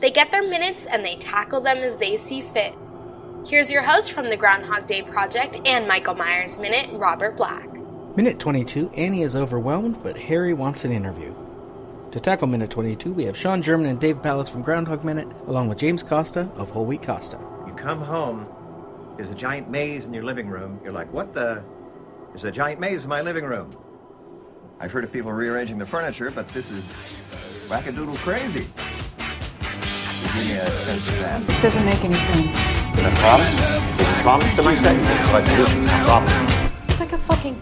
They get their minutes and they tackle them as they see fit. Here's your host from the Groundhog Day Project and Michael Myers Minute, Robert Black. Minute 22, Annie is overwhelmed, but Harry wants an interview. To tackle Minute 22, we have Sean German and Dave Pallas from Groundhog Minute, along with James Costa of Whole Wheat Costa. You come home, there's a giant maze in your living room. You're like, what the? There's a giant maze in my living room. I've heard of people rearranging the furniture, but this is wackadoodle crazy. Give me a sense of that. This doesn't make any sense. A problem? There's a problem to my segment. My solution's a problem. It's like a fucking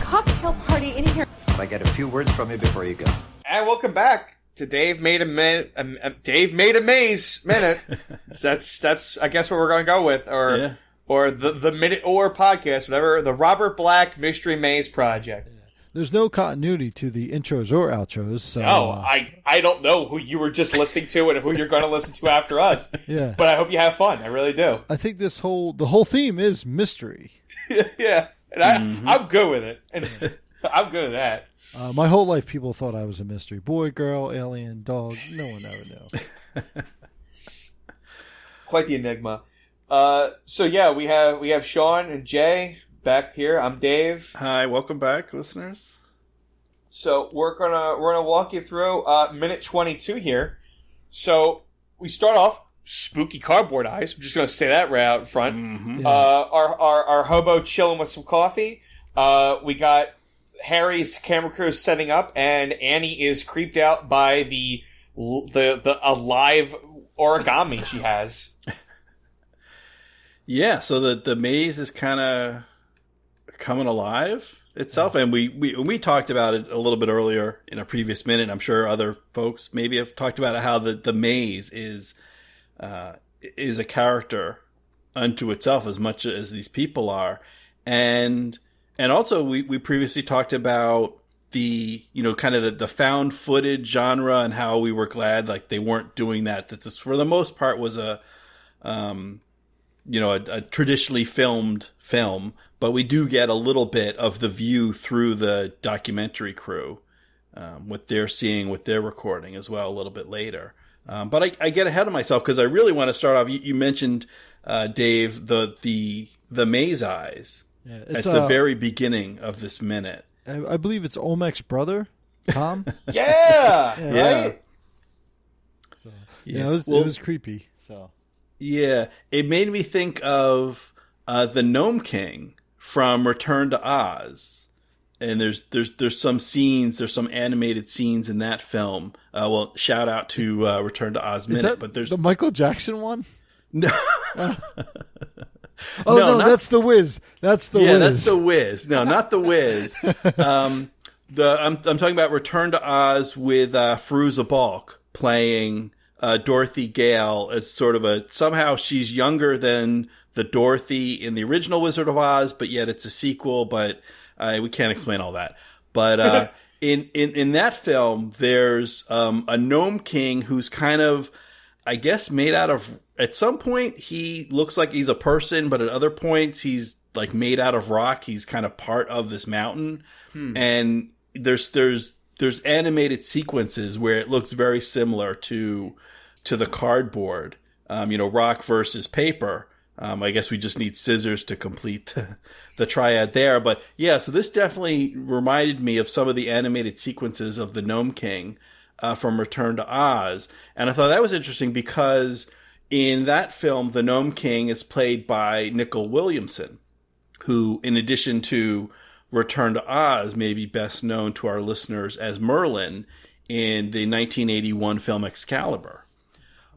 cocktail party in here. If I get a few words from you before you go. And welcome back to Dave made a minute. Um, Dave made a maze minute. that's that's I guess what we're going to go with, or Yeah. or the the minute or podcast, whatever. The Robert Black Mystery Maze Project. There's no continuity to the intros or outros, so Oh, uh, I I don't know who you were just listening to and who you're going to listen to after us. Yeah. but I hope you have fun. I really do. I think this whole the whole theme is mystery. yeah, and I Mm-hmm. I'm good with it. And I'm good with that. Uh, my whole life, people thought I was a mystery boy, girl, alien, dog. No one ever knew. quite the enigma. Uh, so yeah, we have we have Sean and Jay back here. I'm Dave. Hi, welcome back, listeners. So we're gonna we're gonna walk you through uh, minute 22 here. So we start off spooky cardboard eyes. I'm just gonna say that right out front. Uh, our, our our hobo chilling with some coffee. Uh, we got Harry's camera crew is setting up, and Annie is creeped out by the the the alive origami she has. Yeah, so the the maze is kind of coming alive itself, and we we we talked about it a little bit earlier in a previous minute. I'm sure other folks maybe have talked about how the the maze is uh, is a character unto itself as much as these people are, and and also we we previously talked about the you know kind of the, the found footage genre and how we were glad like they weren't doing that. That this for the most part was a um you know, a, a traditionally filmed film, but we do get a little bit of the view through the documentary crew, um, what they're seeing, what they're recording as well a little bit later. Um, but I, I get ahead of myself because I really want to start off. You, you mentioned, uh, Dave, the the the maze eyes Yeah, at the uh, very beginning of this minute. I, I believe it's Olmec's brother, Tom. Yeah, Yeah. right. yeah, it was Well- it was creepy. So Yeah, it made me think of uh, the Nome King from Return to Oz, and there's there's there's some scenes, there's some animated scenes in that film. Uh, well, shout out to uh, Return to Oz is minute, that but there's the Michael Jackson one? no, Oh No, no, not- that's the Wiz. That's the yeah, Wiz. that's the Wiz. No, not the Wiz. um, the I'm I'm talking about Return to Oz with uh, Fairuza Balk playing uh, Dorothy Gale as sort of a somehow she's younger than the Dorothy in the original Wizard of Oz, but yet it's a sequel. But uh, we can't explain all that. But uh, in in in that film, there's um, a gnome king who's kind of I guess made out of at some point he looks like he's a person, but at other points he's like made out of rock. He's kind of part of this mountain. And there's there's there's animated sequences where it looks very similar to to the cardboard. Um, you know, rock versus paper. Um, I guess we just need scissors to complete the, the triad there. But yeah, so this definitely reminded me of some of the animated sequences of the Nome King uh, from Return to Oz. And I thought that was interesting because in that film, the Nome King is played by Nicol Williamson, who, in addition to Return to Oz, may be best known to our listeners as Merlin in the 1981 film Excalibur.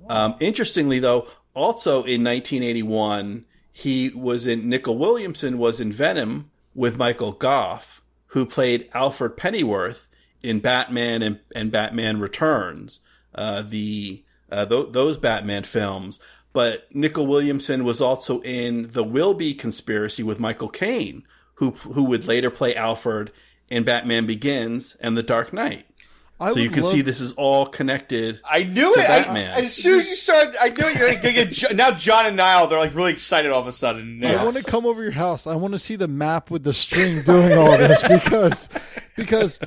Um, interestingly, though, also in 1981, he was in Nicol Williamson was in Venom with Michael Gough, who played Alfred Pennyworth in Batman and, and Batman Returns, uh, the uh, th- those Batman films. but Nicol Williamson was also in the Wilby conspiracy with Michael Caine, who who would later play Alfred in Batman Begins and The Dark Knight. I so you would can see this is all connected. I knew to it. I- Batman. as soon as you started, I knew it. You're like, gonna get Jo- now John and Niall, they're like really excited all of a sudden. I want to come over your house. I want to see the map with the string doing all this because because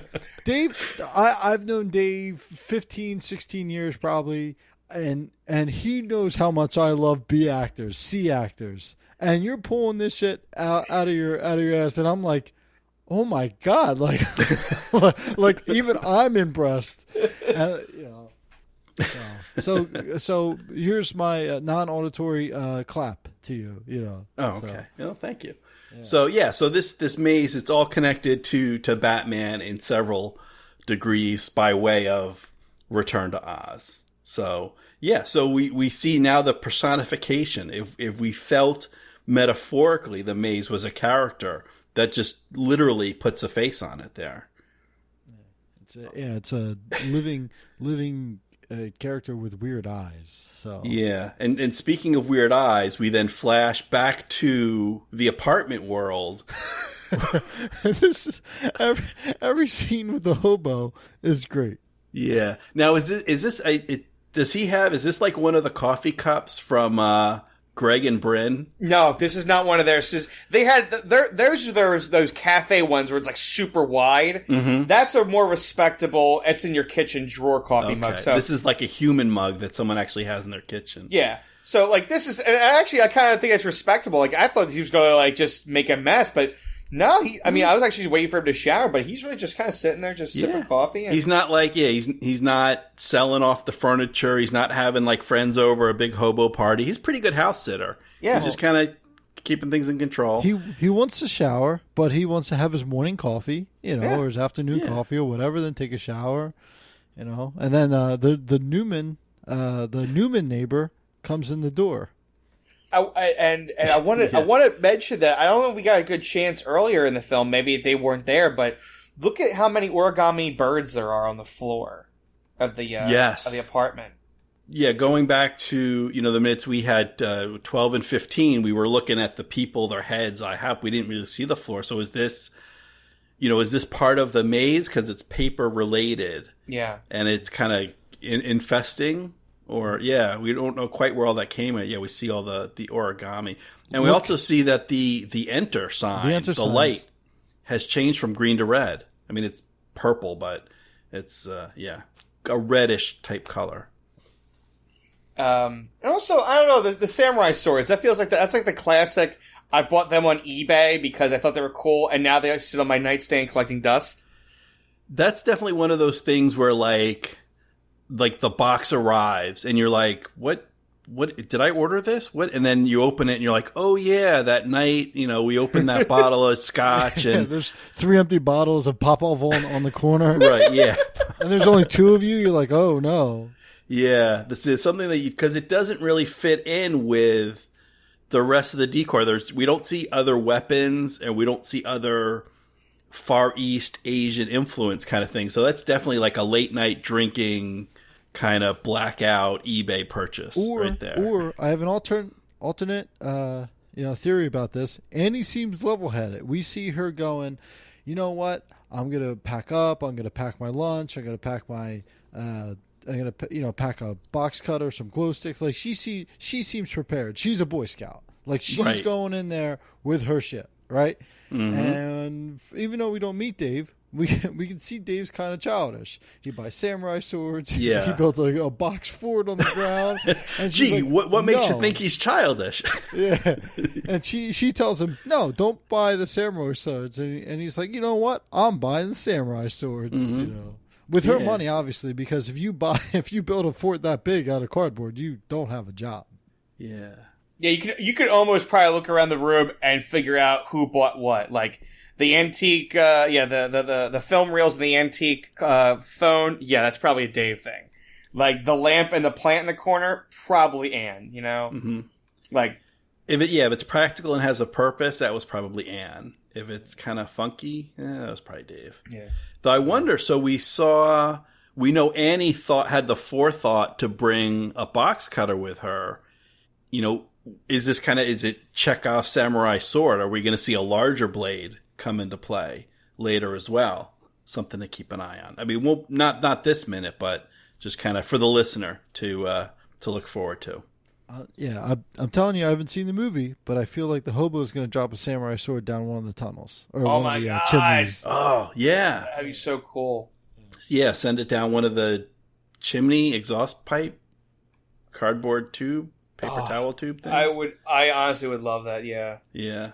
Dave I, I've known Dave 15, 16 years probably and and he knows how much I love B actors, C actors. And you're pulling this shit out, out of your out of your ass and I'm like Oh my god! Like, like even I'm impressed. Uh, you know, so so here's my uh, non-auditory uh, clap to you. You know. Oh, So- okay. Well, thank you. So yeah, so this this maze it's all connected to to Batman in several degrees by way of Return to Oz. So yeah, so we we see now the personification. If if we felt metaphorically the maze was a character that just literally puts a face on it there. It's a, yeah, it's a living living uh, character with weird eyes. So Yeah, and and speaking of weird eyes, we then flash back to the apartment world. this is, every every scene with the hobo is great. Yeah. Now is this is this a, it, does he have is this like one of the coffee cups from uh Greg and Bryn? No, this is not one of theirs. This is- They had there. There's those those cafe ones where it's like super wide. Mhm. That's a more respectable. It's in your kitchen drawer coffee mug. So this is like a human mug that someone actually has in their kitchen. yeah. So like this is and actually I kind of think it's respectable. Like I thought he was going to like just make a mess, but no. He. I mean, I was actually waiting for him to shower, but he's really just kind of sitting there, just sipping coffee. And, He's not like yeah, he's he's not selling off the furniture. He's not having like friends over a big hobo party. He's a pretty good house sitter. Yeah. he's just kind of keeping things in control. He he wants to shower, but he wants to have his morning coffee, you know, Yeah. or his afternoon Yeah. coffee or whatever. Then take a shower, you know, and then uh, the the Newman uh, the Newman neighbor comes in the door. I, I, and and I want to I want to mention that I don't know if we got a good chance earlier in the film. Maybe they weren't there, but look at how many origami birds there are on the floor of the uh, Yes. of the apartment. yeah, going back to you know the minutes we had uh, twelve and fifteen, we were looking at the people, their heads. I have we didn't really see the floor. So is this, you know, is this part of the maze because it's paper related Yeah, and it's kind of in- infesting? Or yeah, we don't know quite where all that came at. Yeah, we see all the the origami, and we also see that the the enter sign, The enter the light, has changed from green to red. I mean, it's purple, but it's uh, yeah, a reddish type color. um, and also I don't know the, the samurai swords. That feels like the, that's like the classic. I bought them on eBay because I thought they were cool, and now they sit on my nightstand collecting dust. that's definitely one of those things where like like the box arrives and you're like what what did i order this? What? And then you open it and you're like oh yeah that night you know we opened that bottle of scotch Yeah, and there's three empty bottles of Popov on on the corner, right yeah. And there's only two of you. You're like, oh no. yeah this is something that you because it doesn't really fit in with the rest of the decor. There's we don't see other weapons and we don't see other far east asian influence kind of thing. So that's definitely like a late night drinking kind of blackout ebay purchase Or right there or I have an alternate alternate uh, you know theory about this. Annie seems level headed. We see her going, you know what? I'm gonna pack up. I'm gonna pack my lunch. I'm gonna pack my. Uh, I'm gonna you know pack a box cutter, some glow sticks. Like she see she seems prepared. She's a Boy Scout. Like she's Right. going in there with her shit, right? Mhm. And even though we don't meet Dave, we we can see Dave's kind of childish. He buys samurai swords. Yeah. he built like a box fort on the ground. And Gee, like, what what makes you think he's childish? Yeah, and she she tells him, "No, don't buy the samurai swords." And, he- and he's like, "You know what? I'm buying the samurai swords." Mm-hmm. You know, with her Yeah. money, obviously, because if you buy if you build a fort that big out of cardboard, you don't have a job. yeah. Yeah, you could you could almost probably look around the room and figure out who bought what. Like the antique, uh, yeah, the, the the the film reels and the antique uh, phone. Yeah, that's probably a Dave thing. Like the lamp and the plant in the corner, probably Anne. You know, hmm like If it yeah, if it's practical and has a purpose, that was probably Anne. If it's kind of funky, eh, that was probably Dave. yeah. Though I wonder. So we saw, we know Annie thought had the forethought to bring a box cutter with her, you know, is this kind of is it Chekhov samurai sword? Are we going to see a larger blade come into play later as well? Something to keep an eye on. I mean, well, not not this minute, but just kind of for the listener to uh, to look forward to. Uh, yeah, I, I'm telling you, I haven't seen the movie, but I feel like the hobo is going to drop a samurai sword down one of the tunnels or Oh one my of the uh, chimneys. Oh yeah, That'd be so cool. yeah. Send it down one of the chimney exhaust pipe, cardboard tube, paper Oh, towel tube things. I would. I honestly would love that. Yeah. Yeah.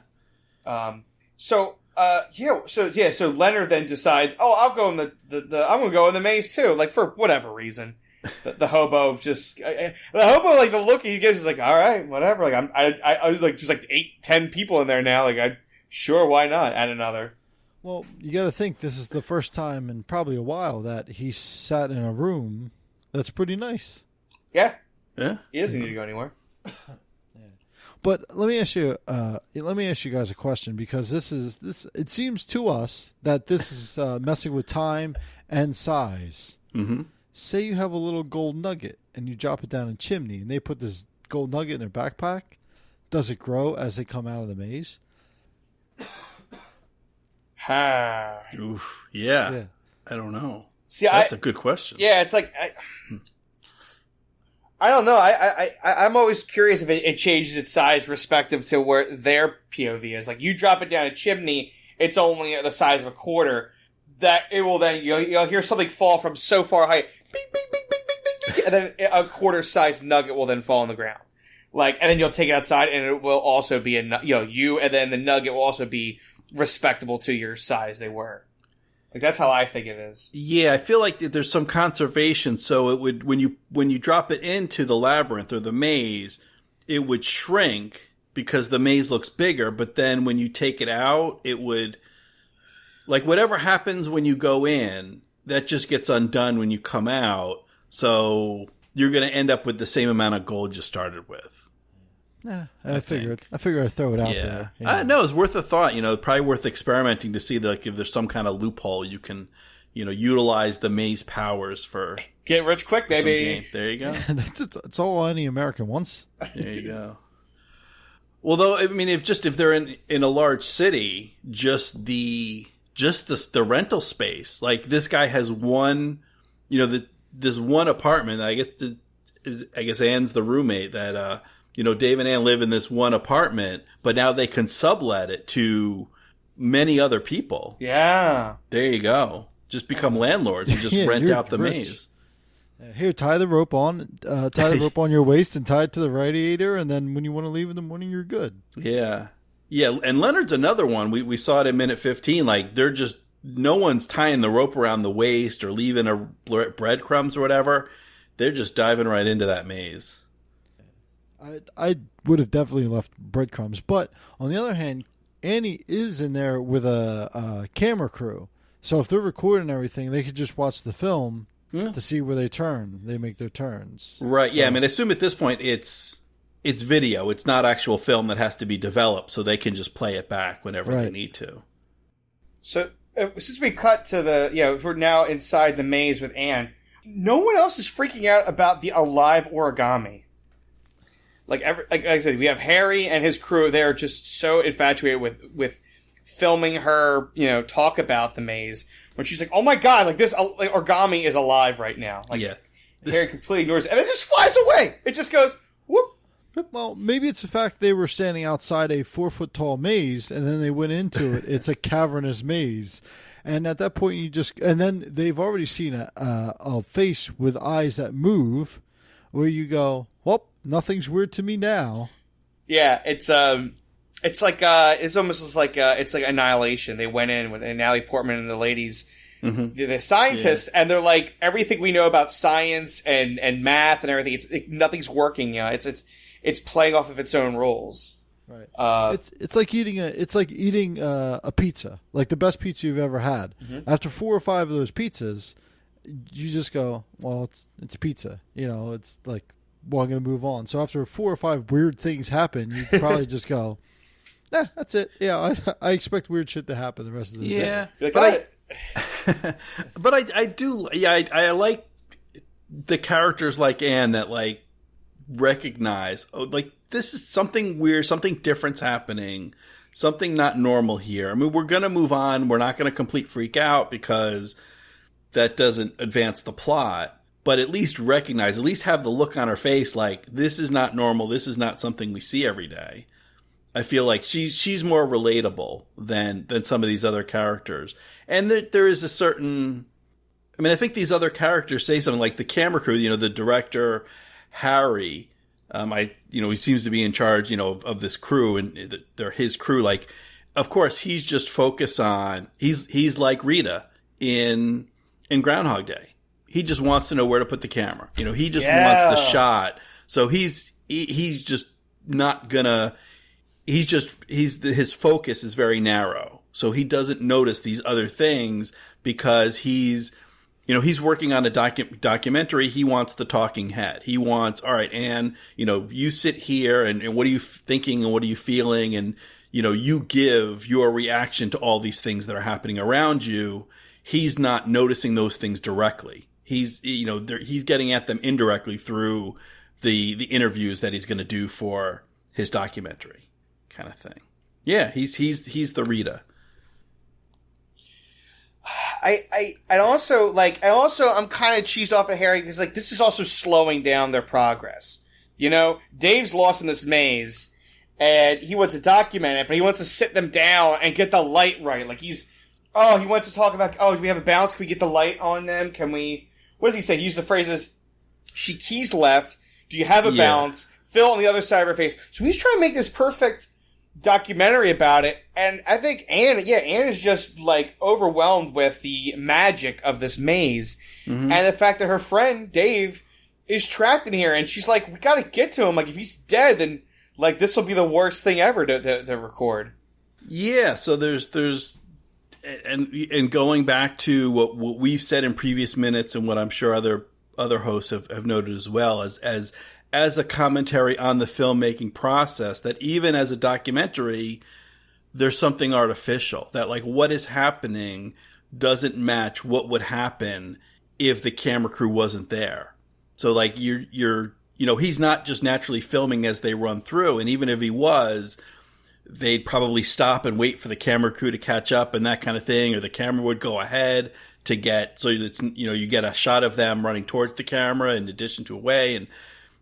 Um. So. Uh. Yeah. So yeah. So Leonard then decides. Oh, I'll go in the. the, the I'm gonna go in the maze too. Like for whatever reason. The, the hobo just I- I- the hobo like the look he gives is like all right whatever like I'm I I, I was like just like eight ten people in there now like I sure why not add another Well, you got to think this is the first time in probably a while that he sat in a room that's pretty nice. yeah Yeah. he doesn't need to go anywhere But let me ask you, uh, let me ask you guys a question because this is this. It seems to us that this is uh, messing with time and size. Mm-hmm. Say you have a little gold nugget and you drop it down a chimney, and they put this gold nugget in their backpack. Does it grow as they come out of the maze? ha Oof. Yeah. Yeah. I don't know. see That's a good question. Yeah, it's like I, I don't know. I, I, I'm always curious if it, it changes its size respective to where their POV is. Like you drop it down a chimney, it's only the size of a quarter. That it will then you'll, you'll hear something fall from so far high, bing, bing, bing, bing, bing, bing, and then a quarter sized nugget will then fall on the ground. Like, and then you'll take it outside, and it will also be a you know you, and then the nugget will also be respectable to your size they were. Like that's how I think it is. Yeah, I feel like there's some conservation, so it would when you when you drop it into the labyrinth or the maze, it would shrink because the maze looks bigger. But then when you take it out, it would like whatever happens when you go in, that just gets undone when you come out. So you're going to end up with the same amount of gold you started with. Nah, I, figured. I figured I'd throw it out yeah, there. you I know. know it's worth a thought. You know, probably worth experimenting to see like if there's some kind of loophole you can, you know, utilize the maze powers for Get rich quick, baby. There you go. That's it's, it's all any American wants. There you go. Well, though, I mean, if just if they're in in a large city, just the just the the rental space, like this guy has one, you know, the this one apartment. I guess the, is I guess Anne's the roommate that uh you know Dave and Ann live in this one apartment, but now they can sublet it to many other people. Yeah. There you go. Just become landlords and just Yeah, rent out the rich. maze. Uh, Here, tie the rope on, uh, tie the rope on your waist, and tie it to the radiator. And then when you want to leave in the morning, you're good. Yeah. Yeah, and Leonard's another one. We we saw it in minute 15 like they're just no one's tying the rope around the waist or leaving a breadcrumbs or whatever. They're just diving right into that maze. I I would have definitely left breadcrumbs, but on the other hand, Annie is in there with a, a camera crew, so if they're recording everything, they could just watch the film to see where they turn. They make their turns. Right. Yeah, I mean, I assume at this point it's it's video. It's not actual film that has to be developed so they can just play it back whenever they need to. So uh, since we cut to the, you know, we're now inside the maze with Anne. No one else is freaking out about the alive origami. Like every, like, like I said, we have Harry and his crew. They're just so infatuated with with filming her, you know, talk about the maze. When she's like, "Oh my god, like this uh, like, origami is alive right now." Like yeah. Harry completely ignores it, and it just flies away. It just goes whoop. Well, maybe it's the fact they were standing outside a four foot tall maze, and then they went into it. It's a cavernous maze, and at that point, you just and then they've already seen a a, a face with eyes that move, where you go, "Well, nothing's weird to me now." Yeah, it's um, it's like uh, it's almost just like uh, it's like Annihilation. They went in with and Natalie Portman and the ladies, Mhm. the, the scientists, and they're like everything we know about science and and math and everything. It's it, nothing's working. You know, it's it's it's playing off of its own rules. Right. Uh, It's it's like eating a it's like eating uh, a pizza, like the best pizza you've ever had. After four or five of those pizzas, you just go, "Well, it's it's pizza." You know, it's like, "Well, I'm gonna move on." So after four or five weird things happen, you probably just go, "Nah, that's it." Yeah, I I expect weird shit to happen the rest of the Yeah. day. Yeah, But I, but I, I do, yeah, I, I like the characters like Anne that like recognize, oh, like this is something weird, something different's happening, something not normal here. I mean, we're going to move on. We're not going to complete freak out because that doesn't advance the plot. But at least recognize, at least have the look on her face like this is not normal. This is not something we see every day. I feel like she's she's more relatable than than some of these other characters, and there, there is a certain. I mean, I think these other characters say something like the camera crew. You know, the director Harry. Um, I you know he seems to be in charge. You know of, of this crew, and they're his crew. Like, of course, he's just focused on he's he's like Rita in in Groundhog Day. He just wants to know where to put the camera. You know, he just Yeah. wants the shot. So he's he, he's just not gonna he's just he's his focus is very narrow so he doesn't notice these other things because he's you know he's working on a docu- documentary he wants the talking head he wants all right and you know you sit here and, and what are you thinking and what are you feeling and you know you give your reaction to all these things that are happening around you he's not noticing those things directly he's you know he's getting at them indirectly through the the interviews that he's going to do for his documentary kind of thing. Yeah, he's he's he's the Rita. I, I, and also like I also I'm kind of cheesed off at Harry because like this is also slowing down their progress. You know, Dave's lost in this maze, and he wants to document it, but he wants to sit them down and get the light right. Like he's, oh, he wants to talk about, oh, do we have a balance? Can we get the light on them? Can we? What does he say? He used the phrases, she keys left. Do you have a Yeah. balance? Fill on the other side of her face. So he's trying to make this perfect documentary about it, and I think Anne, yeah, Anne is just like overwhelmed with the magic of this maze, Mm-hmm. and the fact that her friend Dave is trapped in here, and she's like, "We got to get to him. Like, if he's dead, then like this will be the worst thing ever to, to, to record." Yeah, so there's there's and and going back to what what we've said in previous minutes and what I'm sure other other hosts have, have noted as well as as as a commentary on the filmmaking process that even as a documentary there's something artificial that like what is happening doesn't match what would happen if the camera crew wasn't there. So like you're you're you know he's not just naturally filming as they run through and even if he was they'd probably stop and wait for the camera crew to catch up and that kind of thing, or the camera would go ahead to get so it's you know you get a shot of them running towards the camera in addition to away. And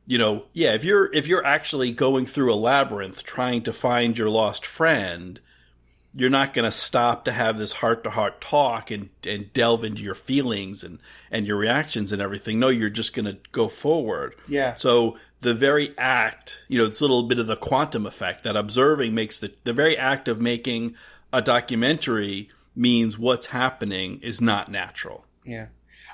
you know yeah if you're if you're actually going through a labyrinth trying to find your lost friend you're not going to stop to have this heart to heart talk and and delve into your feelings and and your reactions and everything no you're just going to go forward Yeah. so the very act, you know, it's a little bit of the quantum effect that observing makes the the very act of making a documentary means what's happening is not natural. Yeah.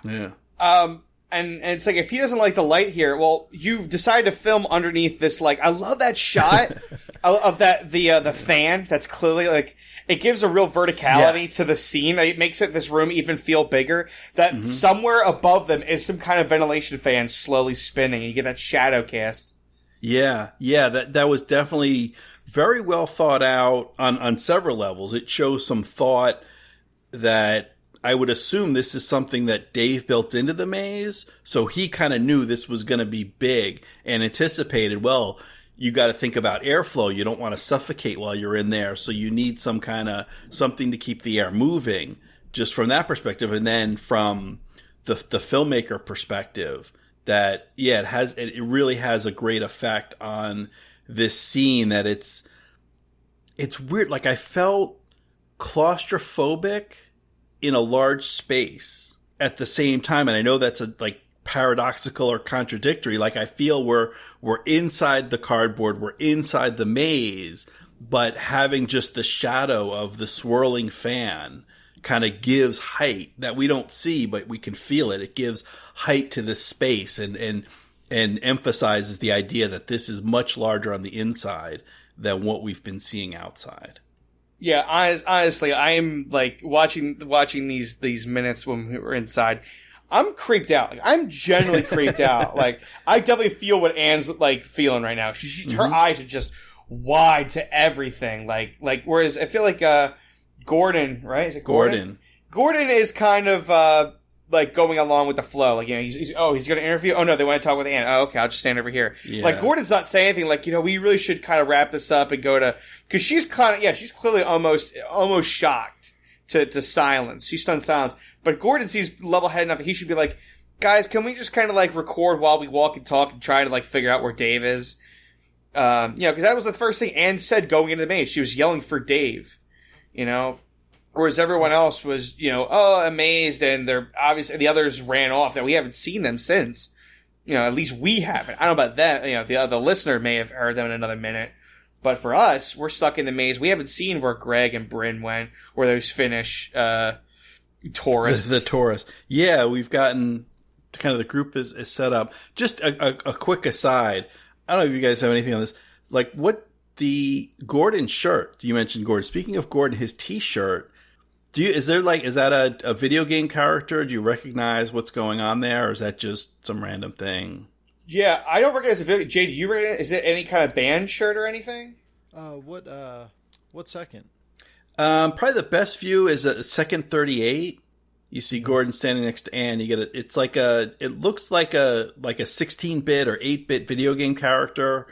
Yeah. Um, and, and it's like if he doesn't like the light here, well, you decide to film underneath this. Like, I love that shot of, that the uh, the fan. That's clearly like it gives a real verticality Yes. to the scene. It makes it this room even feel bigger. That Mm-hmm. somewhere above them is some kind of ventilation fan slowly spinning, and you get that shadow cast. Yeah, yeah, that that was definitely very well thought out on on several levels. It shows some thought that I would assume this is something that Dave built into the maze, so he kind of knew this was going to be big and anticipated. Well, you got to think about airflow. You don't want to suffocate while you're in there, so you need some kind of something to keep the air moving. Just from that perspective, and then from the the filmmaker perspective, that yeah, it has it, really has a great effect on this scene. That it's it's weird. Like I felt claustrophobic in a large space at the same time, and I know that's a like paradoxical or contradictory. Like I feel we're we're inside the cardboard, we're inside the maze, but having just the shadow of the swirling fan kind of gives height that we don't see, but we can feel it. It gives height to this space and and and emphasizes the idea that this is much larger on the inside than what we've been seeing outside. Yeah, honest, honestly, I am like watching watching these these minutes when we were inside. I'm creeped out. I'm genuinely creeped out. Like I definitely feel what Anne's like feeling right now. She, her eyes are just wide to everything. Like like whereas I feel like uh Gordon, right? Is it Gordon? Gordon. Gordon is kind of uh like going along with the flow. Like you know, he's, he's oh he's going to interview. Oh no, they want to talk with Anne. Oh okay, I'll just stand over here. Yeah. Like Gordon's not saying anything. Like you know, we really should kind of wrap this up and go to because she's kind of yeah, she's clearly almost almost shocked to to silence. She's stunned silence. But Gordon sees level headed enough. He should be like, guys, can we just kind of like record while we walk and talk and try to like figure out where Dave is. Um, you know, because that was the first thing Anne said going into the maze. She was yelling for Dave. You know, whereas everyone else was, you know, oh, amazed, and they're obviously the others ran off. That we haven't seen them since. You know, at least we haven't. I don't know about that. You know, the the listener may have heard them in another minute, but for us, we're stuck in the maze. We haven't seen where Greg and Bryn went, where those Finnish uh, tourists. The, the tourists. Yeah, we've gotten kind of the group is, is set up. Just a, a, a quick aside. I don't know if you guys have anything on this. Like what the Gordon shirt you mentioned Gordon. Speaking of Gordon, his T-shirt. Do you is there like is that a, a video game character? Do you recognize what's going on there, or is that just some random thing? Yeah, I don't recognize the video. Jay, do you recognize? Is it any kind of band shirt or anything? Uh, what uh, what second? Um, probably the best view is a second thirty-eight. You see Gordon standing next to Anne. You get it. It's like a. It looks like a like a sixteen-bit or eight-bit video game character,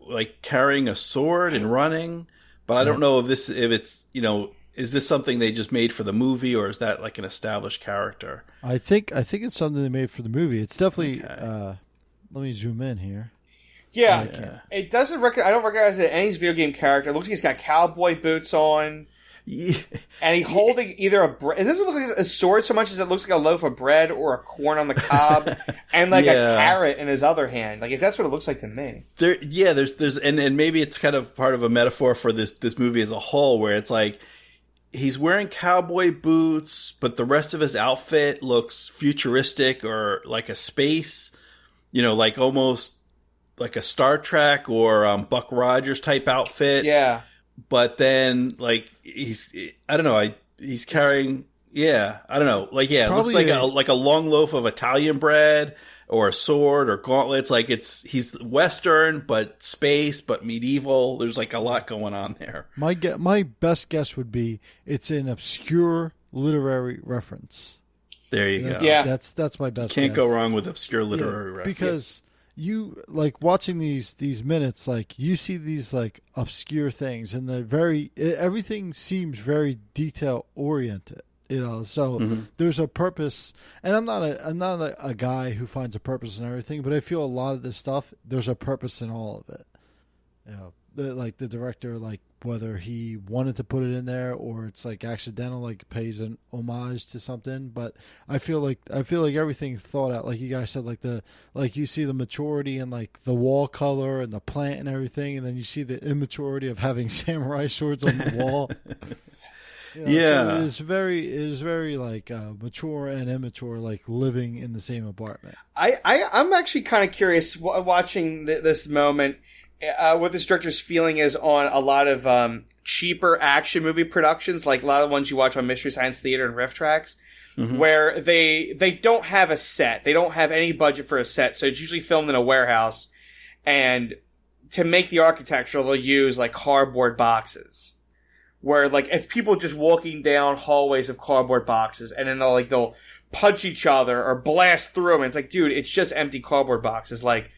like carrying a sword and running. But I don't know if this if it's you know is this something they just made for the movie or is that like an established character? I think I think it's something they made for the movie. It's definitely. Uh, let me zoom in here. Yeah, Yeah. it doesn't. Rec- I don't recognize it any video game character. It looks like he's got cowboy boots on, Yeah. and he's holding either a. Bre- it doesn't look like a sword so much as it looks like a loaf of bread or a corn on the cob, and like Yeah. a carrot in his other hand. Like if that's what it looks like to me. there yeah there's there's and, and maybe it's kind of part of a metaphor for this this movie as a whole where it's like he's wearing cowboy boots but the rest of his outfit looks futuristic or like a space you know like almost like a star trek or um, buck rogers type outfit. Yeah, but then like he's i don't know i he's carrying yeah i don't know. Like yeah it looks like a, a- like a long loaf of italian bread or a sword or gauntlets like it's he's western but space but medieval there's like a lot going on there My ge- my best guess would be it's an obscure literary reference. there you That- go Yeah. that's that's my best. Guess. Can't guess. go wrong with obscure Yeah, literary reference because you like watching these these minutes like you see these like obscure things and the very everything seems very detail oriented you know so Mm-hmm. there's a purpose and i'm not a i'm not a, a guy who finds a purpose in everything but i feel a lot of this stuff there's a purpose in all of it. You know the, like the director like whether he wanted to put it in there or it's like accidental like pays an homage to something but i feel like i feel like everything's thought out. Like you guys said like the like you see the maturity and like the wall color and the plant and everything and then you see the immaturity of having samurai swords on the wall You know, so Yeah. it's very it's very like uh, mature and immature like living in the same apartment I, I I'm actually kind of curious w- watching th- this moment. Uh, what this director's feeling is on a lot of um, cheaper action movie productions, like a lot of the ones you watch on Mystery Science Theater and RiffTrax, where they they don't have a set, they don't have any budget for a set, so it's usually filmed in a warehouse, and to make the architecture, they'll use like cardboard boxes. Where like it's people just walking down hallways of cardboard boxes, and then they'll like they'll punch each other or blast through them. And it's like, dude, it's just empty cardboard boxes. Like,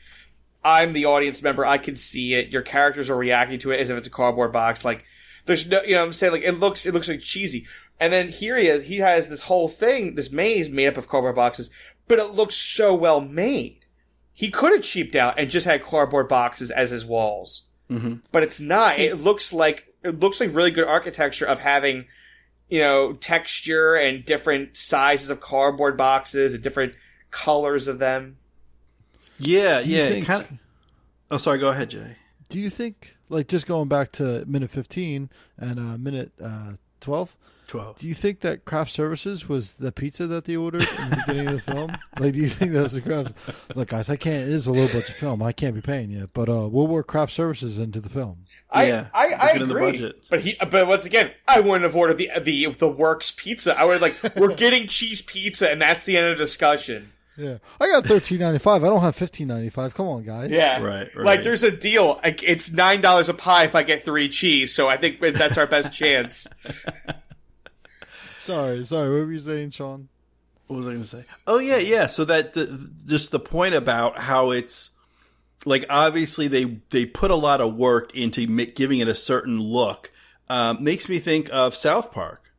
I'm the audience member. I can see it. Your characters are reacting to it as if it's a cardboard box. Like, there's no, you know what I'm saying? Like, it looks, it looks like cheesy. And then here he is. He has this whole thing, this maze made up of cardboard boxes, but it looks so well made. He could have cheaped out and just had cardboard boxes as his walls. Mm-hmm. But it's not. It looks like, it looks like really good architecture of having, you know, texture and different sizes of cardboard boxes and different colors of them. yeah Do yeah think- kind of oh sorry go ahead jay do you think like just going back to minute 15 and uh, minute uh, 12 12 do you think that craft services was the pizza that they ordered in the beginning of the film like do you think that's the craft look guys i can't it is a low budget film i can't be paying you but uh, we'll work craft services into the film Yeah, I, I, I looking in the agree. budget. But he, but once again, I wouldn't have ordered the the the works pizza. I would like, we're getting cheese pizza, and that's the end of the discussion. yeah i got 13.95 i don't have 15.95 come on guys Yeah, Right, right. Like, there's a deal. Like, It's nine dollars a pie if I get three cheese. So I think that's our best chance. sorry sorry what were you saying sean what was I going to say? Oh yeah, yeah. So that the, just the point about how it's like obviously they they put a lot of work into mi- giving it a certain look. Um, makes me think of South Park,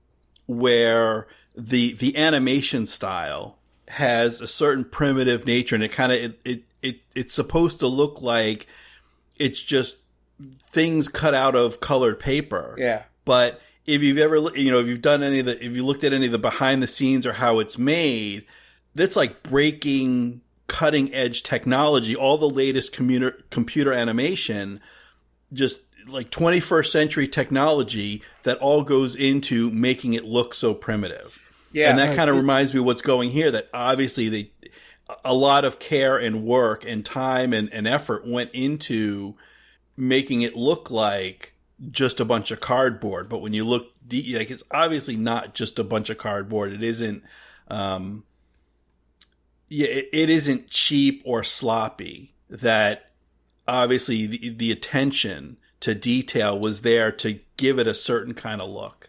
where the the animation style has a certain primitive nature, and it kind of it, it it it's supposed to look like it's just things cut out of colored paper. Yeah. But if you've ever, you know, if you've done any of the, if you looked at any of the behind the scenes or how it's made, that's like breaking cutting edge technology, all the latest computer, computer animation, just like 21st century technology that all goes into making it look so primitive. Yeah. And that kind of reminds me of what's going here that obviously they, a lot of care and work and time and, and effort went into making it look like just a bunch of cardboard. But when you look, de- like it's obviously not just a bunch of cardboard. It isn't, um, yeah, it, it isn't cheap or sloppy. That obviously the, the attention to detail was there to give it a certain kind of look.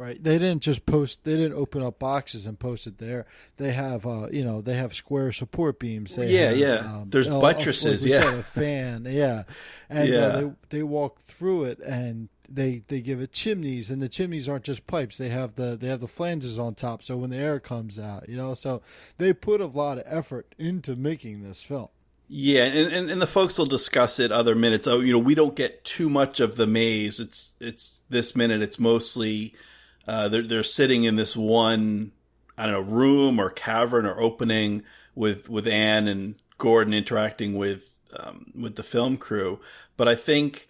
Right. They didn't just post. They didn't open up boxes and post it there. They have, uh, you know, they have square support beams. They Yeah, have, yeah. There's a- a- buttresses, like we yeah. said, a fan. Yeah, and Yeah. Uh, they they walk through it and they they give it chimneys, and the chimneys aren't just pipes. They have the they have the flanges on top, so when the air comes out, you know, so they put a lot of effort into making this film. Yeah, and, and, and the folks will discuss it other minutes. Oh, you know, we don't get too much of the maze. It's it's this minute. It's mostly uh, they're they're sitting in this one I don't know room or cavern or opening with with Anne and Gordon interacting with um, with the film crew. But I think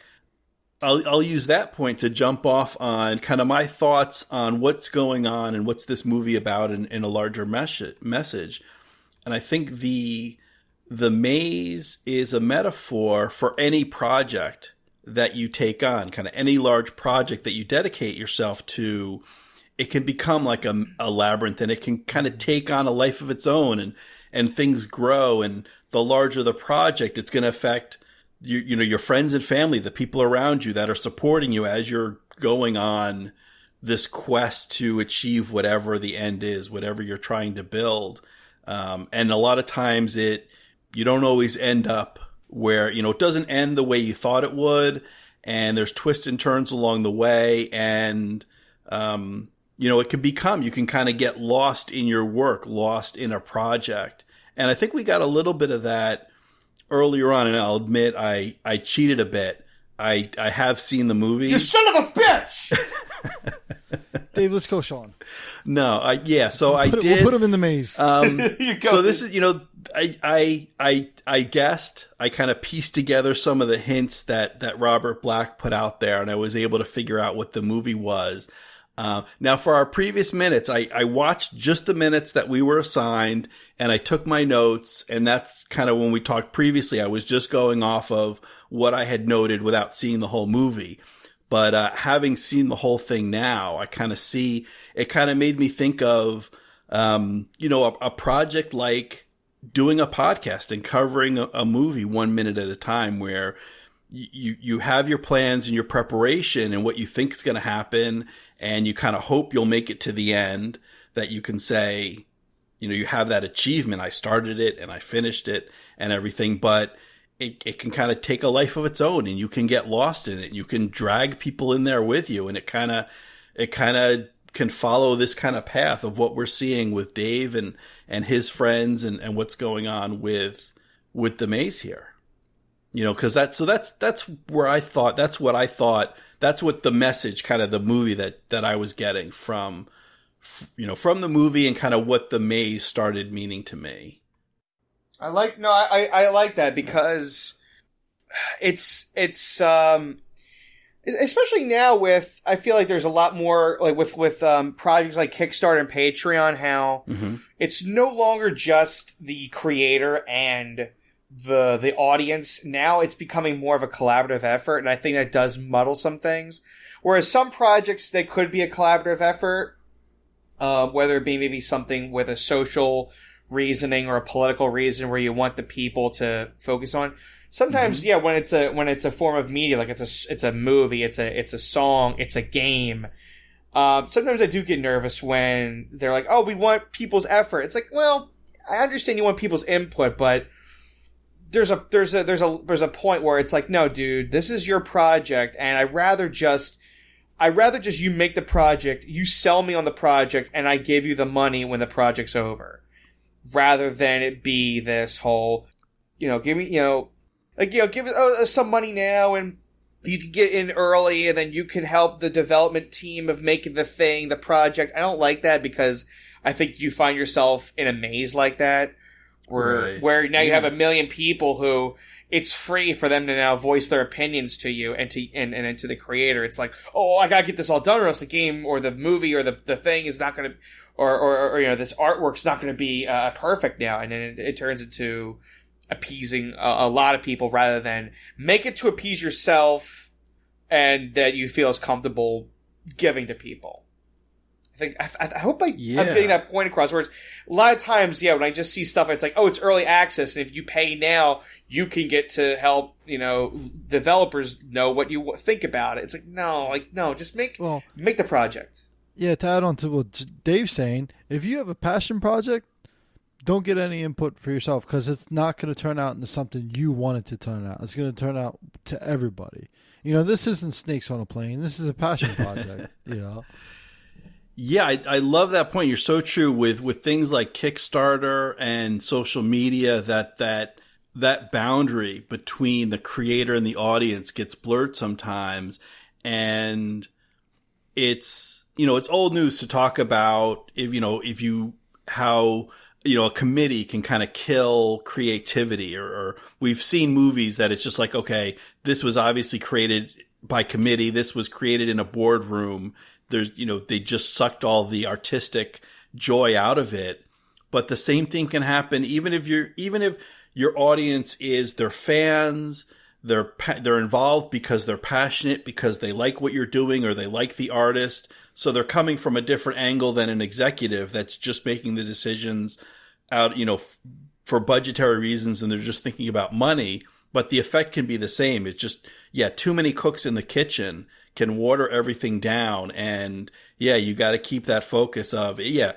I'll I'll use that point to jump off on kind of my thoughts on what's going on and what's this movie about in, in a larger mes- message. And I think the the maze is a metaphor for any project that you take on, kind of any large project that you dedicate yourself to. It can become like a, a labyrinth and it can kind of take on a life of its own and, and things grow. And the larger the project, it's going to affect you, you know, your friends and family, the people around you that are supporting you as you're going on this quest to achieve whatever the end is, whatever you're trying to build. Um, and a lot of times it, you don't always end up where, you know, it doesn't end the way you thought it would. And there's twists and turns along the way. And, um, you know, it can become, you can kind of get lost in your work, lost in a project. And I think we got a little bit of that earlier on. And I'll admit I, I cheated a bit. I, I have seen the movie. You son of a bitch! Dave, let's go, Sean. No, I, yeah. So I Put did. We'll put him in the maze. Um, You so this is, you know, I, I, I, I guessed, I kind of pieced together some of the hints that, that Robert Black put out there and I was able to figure out what the movie was. Uh, now for our previous minutes, I, I watched just the minutes that we were assigned and I took my notes and that's kind of when we talked previously. I was just going off of what I had noted without seeing the whole movie. But, uh, having seen the whole thing now, I kind of see, it kind of made me think of, um, you know, a, a project like doing a podcast and covering a, a movie one minute at a time where you, you have your plans and your preparation and what you think is going to happen. And you kind of hope you'll make it to the end that you can say, you know, you have that achievement. I started it and I finished it and everything, but it, it can kind of take a life of its own and you can get lost in it. You can drag people in there with you and it kind of, it kind of can follow this kind of path of what we're seeing with Dave and, and his friends and, and what's going on with, with the maze here. You know, cause that's, so that's, that's where I thought, that's what I thought, that's what the message, kind of the movie that, that I was getting from, you know, from the movie and kind of what the maze started meaning to me. I like no, I I like that because it's it's um especially now with I feel like there's a lot more like with with um projects like Kickstarter and Patreon how Mm-hmm. it's no longer just the creator and the the audience now it's becoming more of a collaborative effort and I think that does muddle some things whereas some projects they could be a collaborative effort um, whether it be maybe something with a social reasoning or a political reason where you want the people to focus on. Sometimes, yeah, when it's a when it's a form of media, like it's a it's a movie, it's a it's a song, it's a game. Um, sometimes I do get nervous when they're like, "Oh, we want people's effort." It's like, well, I understand you want people's input, but there's a there's a there's a there's a point where it's like, no, dude, this is your project, and I'd rather just I'd rather just you make the project, you sell me on the project, and I give you the money when the project's over, rather than it be this whole, you know, give me, you know, like you know, give it uh, some money now, and you can get in early, and then you can help the development team of making the thing, the project. I don't like that because I think you find yourself in a maze like that, where Right. where now you have a million people who it's free for them to now voice their opinions to you and to and, and, to the creator. It's like, oh, I gotta get this all done, or else the game or the movie or the, the thing is not gonna, or, or, or you know, this artwork's not gonna be uh, perfect now, and then it, it turns into appeasing a, a lot of people rather than make it to appease yourself and that you feel is comfortable giving to people. I think I, I hope I, Yeah. I'm getting that point across. Where it's a lot of times, yeah, when I just see stuff, it's like, oh, it's early access, and if you pay now, you can get to help, you know, developers know what you think about it. It's like, no, like no, just make Well, make the project. yeah. To add on to what Dave's saying, if you have a passion project, don't get any input for yourself because it's not going to turn out into something you want it to turn out. It's going to turn out to everybody. You know, this isn't snakes on a plane. This is a passion project. you know. Yeah, I, I love that point. You're so true with with things like Kickstarter and social media that that that boundary between the creator and the audience gets blurred sometimes and it's you know it's old news to talk about if you know if you how you know a committee can kind of kill creativity or, or we've seen movies that it's just like okay this was obviously created by committee this was created in a boardroom. There's you know they just sucked all the artistic joy out of it. But the same thing can happen even if you're even if your audience is their fans they're pa- they're involved because they're passionate because they like what you're doing or they like the artist. So they're coming from a different angle than an executive that's just making the decisions out you know f- for budgetary reasons and they're just thinking about money. But the effect can be the same. It's just yeah too many cooks in the kitchen can water everything down. And yeah you got to keep that focus of yeah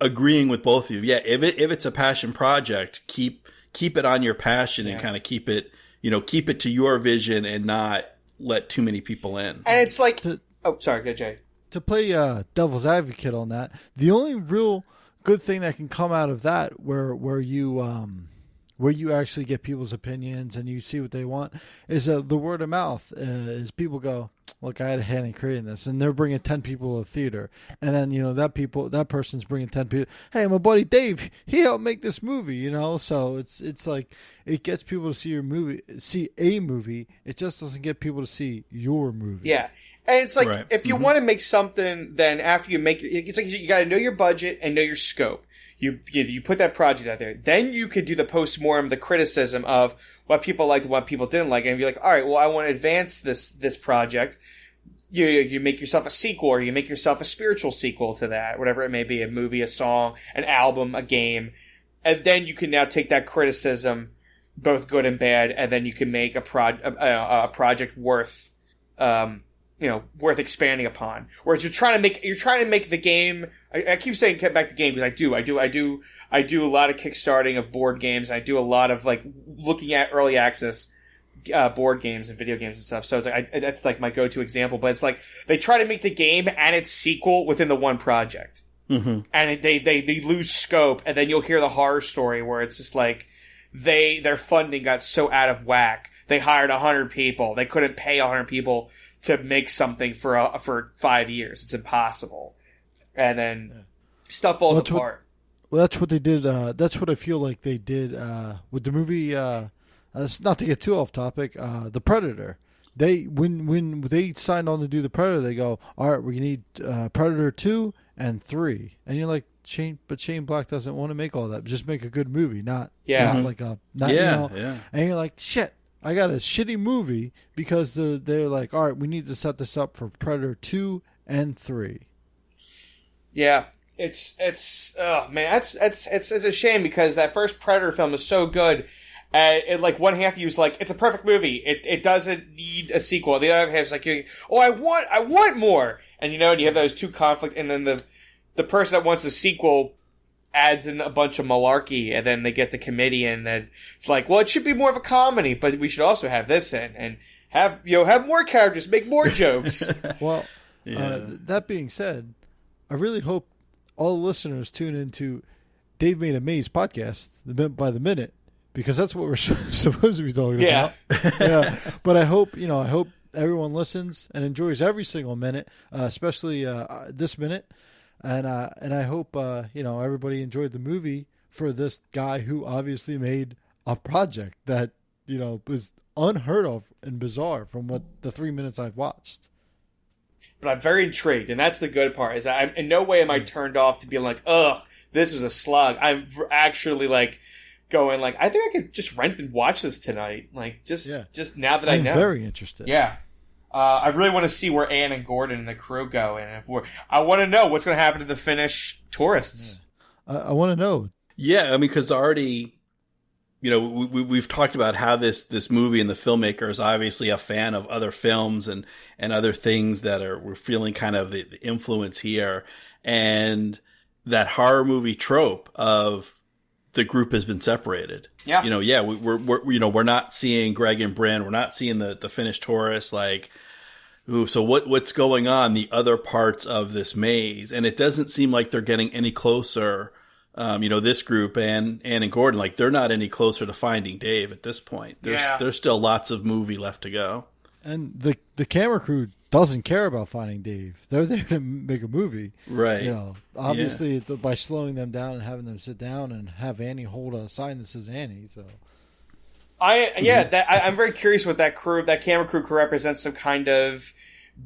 agreeing with both of you. Yeah if it if it's a passion project keep keep it on your passion and kind of keep it you know keep it to your vision and not let too many people in And it's like, To- oh, sorry, go Jay. to play uh, devil's advocate on that, the only real good thing that can come out of that, where where you um, where you actually get people's opinions and you see what they want, is uh, the word of mouth. Uh, is people go, look, I had a hand in creating this, and they're bringing ten people to the theater, and then you know that people that person's bringing ten people. Hey, my buddy Dave, he helped make this movie, you know. So it's it's like it gets people to see your movie, see a movie. It just doesn't get people to see your movie. Yeah. And it's like Right. if you want to make something, then after you make it, it's like you got to know your budget and know your scope. You, you put that project out there, then you could do the post mortem, the criticism of what people liked and what people didn't like, and be like, all right, well, I want to advance this this project. You you make yourself a sequel, or you make yourself a spiritual sequel to that, whatever it may be, a movie, a song, an album, a game, and then you can now take that criticism, both good and bad, and then you can make a, a, a project worth um, you know, worth expanding upon. Whereas you're trying to make you're trying to make the game. I, I keep saying get back to game because I do, I do, I do, I do a lot of kickstarting of board games. I do a lot of like looking at early access uh, board games and video games and stuff. So it's like I, that's like my go-to example. But it's like they try to make the game and its sequel within the one project, mm-hmm. and they they they lose scope. And then you'll hear the horror story where it's just like they their funding got so out of whack. They hired hundred people. They couldn't pay hundred people to make something for for five years. It's impossible. And then stuff falls Well, that's what- apart. Well, that's what they did. Uh, that's what I feel like they did uh, with the movie. Uh, uh, not to get too off topic. Uh, the Predator. They when when they signed on to do the Predator, they go, all right, we need uh, Predator two and three, and you're like Shane, but Shane Black doesn't want to make all that. Just make a good movie, not Yeah. not Mhm. like a not, yeah you know, yeah and you're like, shit, I got a shitty movie because the, they're like, all right, we need to set this up for Predator 2 and 3. Yeah, it's it's oh man, that's that's it's it's a shame because that first Predator film is so good. Uh, it, like one half of you is like it's a perfect movie. It it doesn't need a sequel. The other half is like, oh, I want I want more. and you know, and you have those two conflict, and then the the person that wants the sequel adds in a bunch of malarkey, and then they get the committee, and then it's like, well, it should be more of a comedy, but we should also have this in and have you know have more characters, make more jokes. Well, Yeah. uh, that being said, I really hope all the listeners tune into Dave Made a Maze podcast, the by the minute, because that's what we're supposed to be talking Yeah. about. yeah. But I hope you know, I hope everyone listens and enjoys every single minute, uh, especially uh, this minute, and uh, and I hope uh, you know everybody enjoyed the movie for this guy who obviously made a project that you know was unheard of and bizarre from what the three minutes I've watched. But I'm very intrigued, and that's the good part. Is I'm in no way am I turned off to being like, ugh, this was a slug. I'm actually like going like, I think I could just rent and watch this tonight. Like just Yeah. just now that I I'm know. very interested. Yeah. Uh, I really want to see where Anne and Gordon and the crew go, and if we're, I want to know what's going to happen to the Finnish tourists. I, I want to know. Yeah, I mean, because already, you know, we, we, we've talked about how this this movie and the filmmaker is obviously a fan of other films and and other things that are we're feeling kind of the, the influence here, and that horror movie trope of the group has been separated. Yeah. you know, yeah, we, we're, we're you know we're not seeing Greg and Brynn, we're not seeing the the Finnish tourists like. Ooh, so what what's going on the other parts of this maze? And it doesn't seem like they're getting any closer. Um, you know, this group and Ann and Gordon, like they're not any closer to finding Dave at this point. There's Yeah. there's still lots of movie left to go. And the the camera crew doesn't care about finding Dave. They're there to make a movie. Right. You know, obviously th- by slowing them down and having them sit down and have Annie hold a sign that says Annie. So I yeah, that I, I'm very curious what that crew, that camera crew, could represent some kind of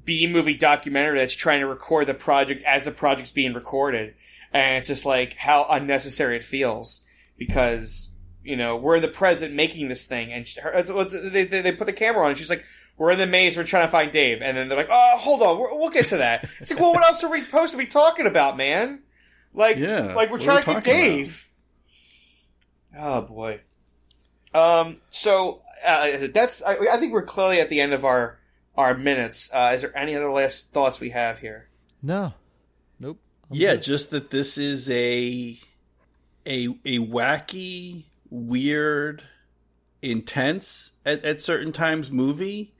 B movie documentary that's trying to record the project as the project's being recorded, and it's just like how unnecessary it feels because you know we're in the present making this thing, and she, her, it's- it's- they, they they put the camera on, and she's like. We're in the maze. We're trying to find Dave, and then they're like, "Oh, hold on, we're, we'll get to that." It's like, well, what else are we supposed to be talking about, man? Like, Yeah, like we're trying are to we get talking about? Dave. Oh boy. Um. So uh, that's. I, I think we're clearly at the end of our our minutes. Uh, is there any other last thoughts we have here? no, nope. I'm yeah, good. just that this is a a a wacky, weird, intense at, at certain times movie.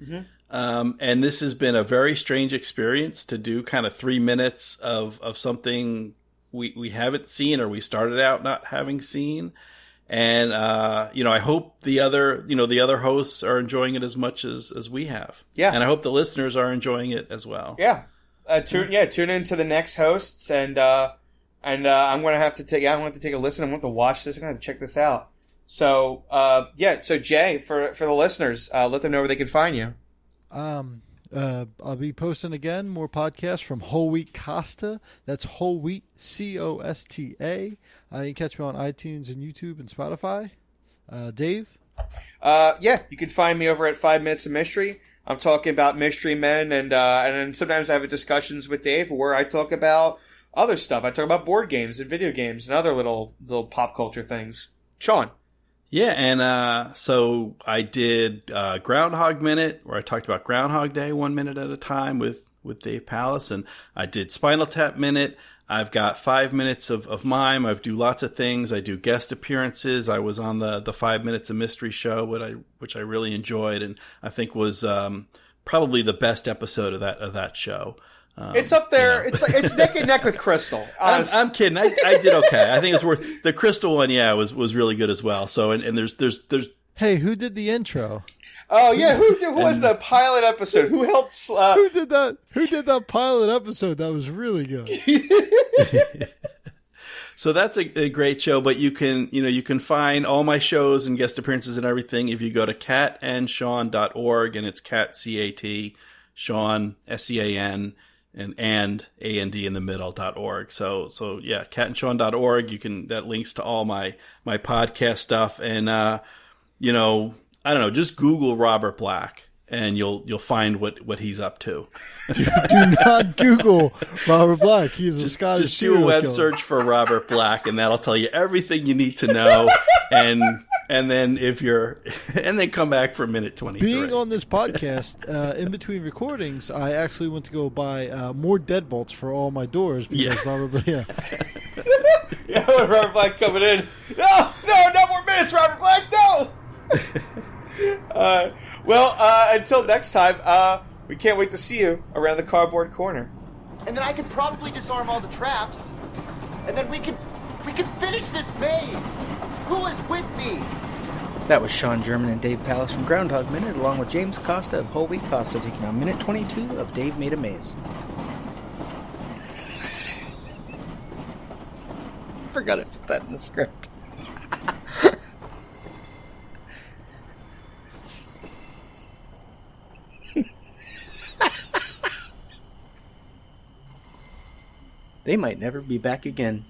Um, and this has been a very strange experience to do kind of three minutes of, of something we, we haven't seen or we started out not having seen. And, uh, you know, I hope the other, you know, the other hosts are enjoying it as much as, as we have. Yeah. And I hope the listeners are enjoying it as well. Yeah. Uh, tune yeah tune in to the next hosts and uh, and uh, I'm gonna have to take yeah I'm gonna have to take a listen. I'm gonna have to watch this. I'm gonna have to check this out. So uh, yeah. So Jay for for the listeners, uh, let them know where they can find you. Um, uh, I'll be posting again more podcasts from Whole Wheat Costa. That's Whole Wheat C O S T A. Uh, you can catch me on iTunes and YouTube and Spotify. Uh, Dave. Uh, yeah, you can find me over at Five Minutes of Mystery. I'm talking about mystery men, and uh, and sometimes I have discussions with Dave where I talk about other stuff. I talk about board games and video games and other little little pop culture things. Sean, Yeah, and uh, so I did uh, Groundhog Minute, where I talked about Groundhog Day one minute at a time with with Dave Palace, and I did Spinal Tap Minute. I've got five minutes of, of mime. I do lots of things. I do guest appearances. I was on the the Five Minutes of Mystery show, which I which I really enjoyed, and I think was um, probably the best episode of that of that show. Um, it's up there. It's like, it's neck and neck with Crystal. I'm, I'm kidding. I, I did okay. I think it's worth the crystal one. Yeah, was was really good as well. So and, and there's there's there's Hey, who did the intro? Oh yeah, who did, who was the pilot episode? Who helped? Uh, Who did that? Who did that pilot episode? That was really good. So that's a, a great show, but you can, you know, you can find all my shows and guest appearances and everything if you go to catandsean.org and it's cat, C-A-T, Sean, S-E-A-N, and and A-N-D in the middle dot org. So, so yeah, catandsean.org. You can, that links to all my, my podcast stuff. And, uh, you know, I don't know, just Google Robert Black and you'll, you'll find what, what he's up to. Do not Google Robert Black. He's a Scottish just do a serial web killer. search for Robert Black, and that'll tell you everything you need to know. and and then if you're, and then come back for minute twenty. Being on this podcast, uh, in between recordings, I actually went to go buy uh, more deadbolts for all my doors because Yeah. Robert, yeah, Yeah, Robert Black coming in. No, no, no more minutes, Robert Black. No. uh, well, uh, until next time, uh, we can't wait to see you around the cardboard corner. And then I can probably disarm all the traps. And then we can we could finish this maze. Who is with me? That was Sean German and Dave Palace from Groundhog Minute, along with James Costa of Whole Wheat Costa, taking on minute 22 of Dave Made a Maze. Forgot to put that in the script. they might never be back again.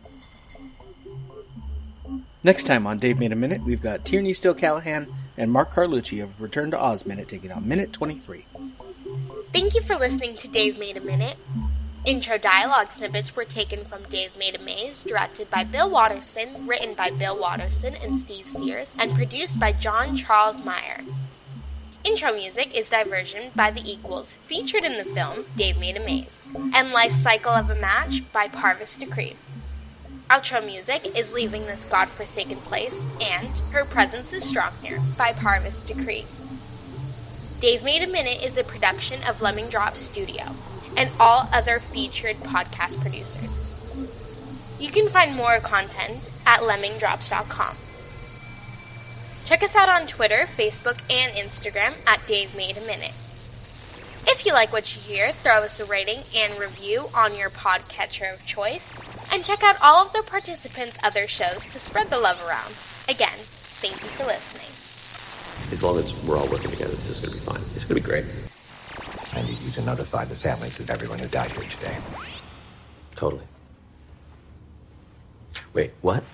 Next time on Dave Made a Minute, we've got Tierney Still Callahan and Mark Carlucci of Return to Oz Minute taking on minute 23. Thank you for listening to Dave Made a Minute. Intro dialogue snippets were taken from Dave Made a Maze, directed by Bill Watterson, written by Bill Watterson and Steve Sears, and produced by John Charles Meyer. Intro music is Diversion by The Equals, featured in the film Dave Made a Maze, and Life Cycle of a Match by Parvis Decree. Outro music is Leaving This Godforsaken Place and Her Presence is Strong Here by Parvis Decree. Dave Made a Minute is a production of Lemming Drop Studio and all other featured podcast producers. You can find more content at lemmingdrops.com. Check us out on Twitter, Facebook, and Instagram at Dave Made a Minute. If you like what you hear, throw us a rating and review on your podcatcher of choice, and check out all of the participants' other shows to spread the love around. Again, thank you for listening. As long as we're all working together, this is going to be fine. It's going to be great. I need you to notify the families of everyone who died here today. Totally. Wait, what?